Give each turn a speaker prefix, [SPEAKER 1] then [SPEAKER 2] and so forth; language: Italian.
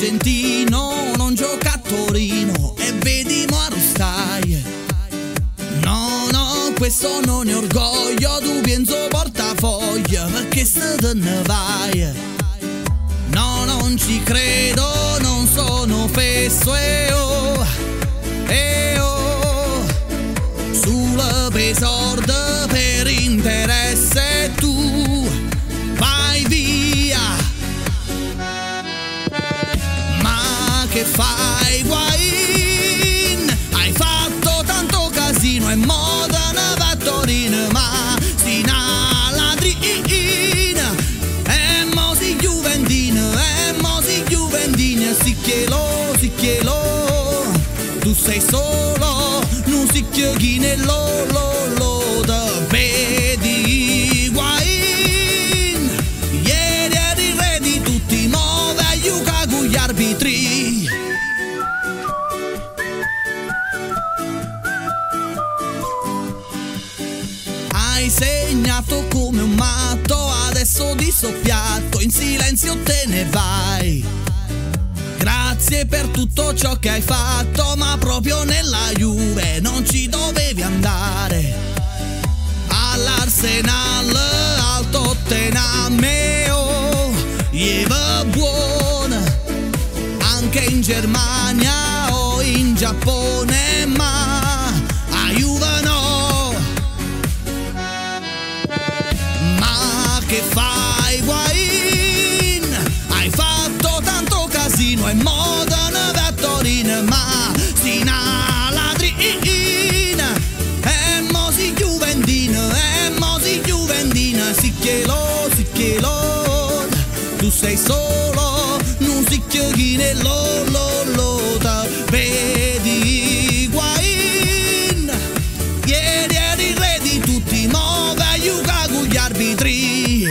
[SPEAKER 1] argentino non gioca a Torino e vedi mo arrostai. No, no, questo non è orgoglio, tu penso portafoglio, perché se te ne vai. No, non ci credo, non sono fesso e oh, che fai, Guain? Hai fatto tanto casino e moda ne va a Torino, ma si na ladrina. E mo si Juventina, e mo si Juventina, si chielo, si chielo. Tu sei solo, non si chiedi nello, lo, da vedi, gli arbitri. Hai segnato come un matto, adesso di soppiatto, in silenzio te ne vai. Grazie per tutto ciò che hai fatto, ma proprio nella Juve non ci dovevi andare. All'Arsenal, al Tottenham, oh, Ieva anche in Germania o in Giappone, ma a Juve no. Ma che fai, Guain? Hai fatto tanto casino e moda ne va a Torino, ma si na ladrina. E mo si Juventina, e mo si chielo, si chielo. Tu sei solo, secchio chi ne lo lo lo ta. Vedi guain. Ieri eri re di tutti nove aiuta con gli arbitri.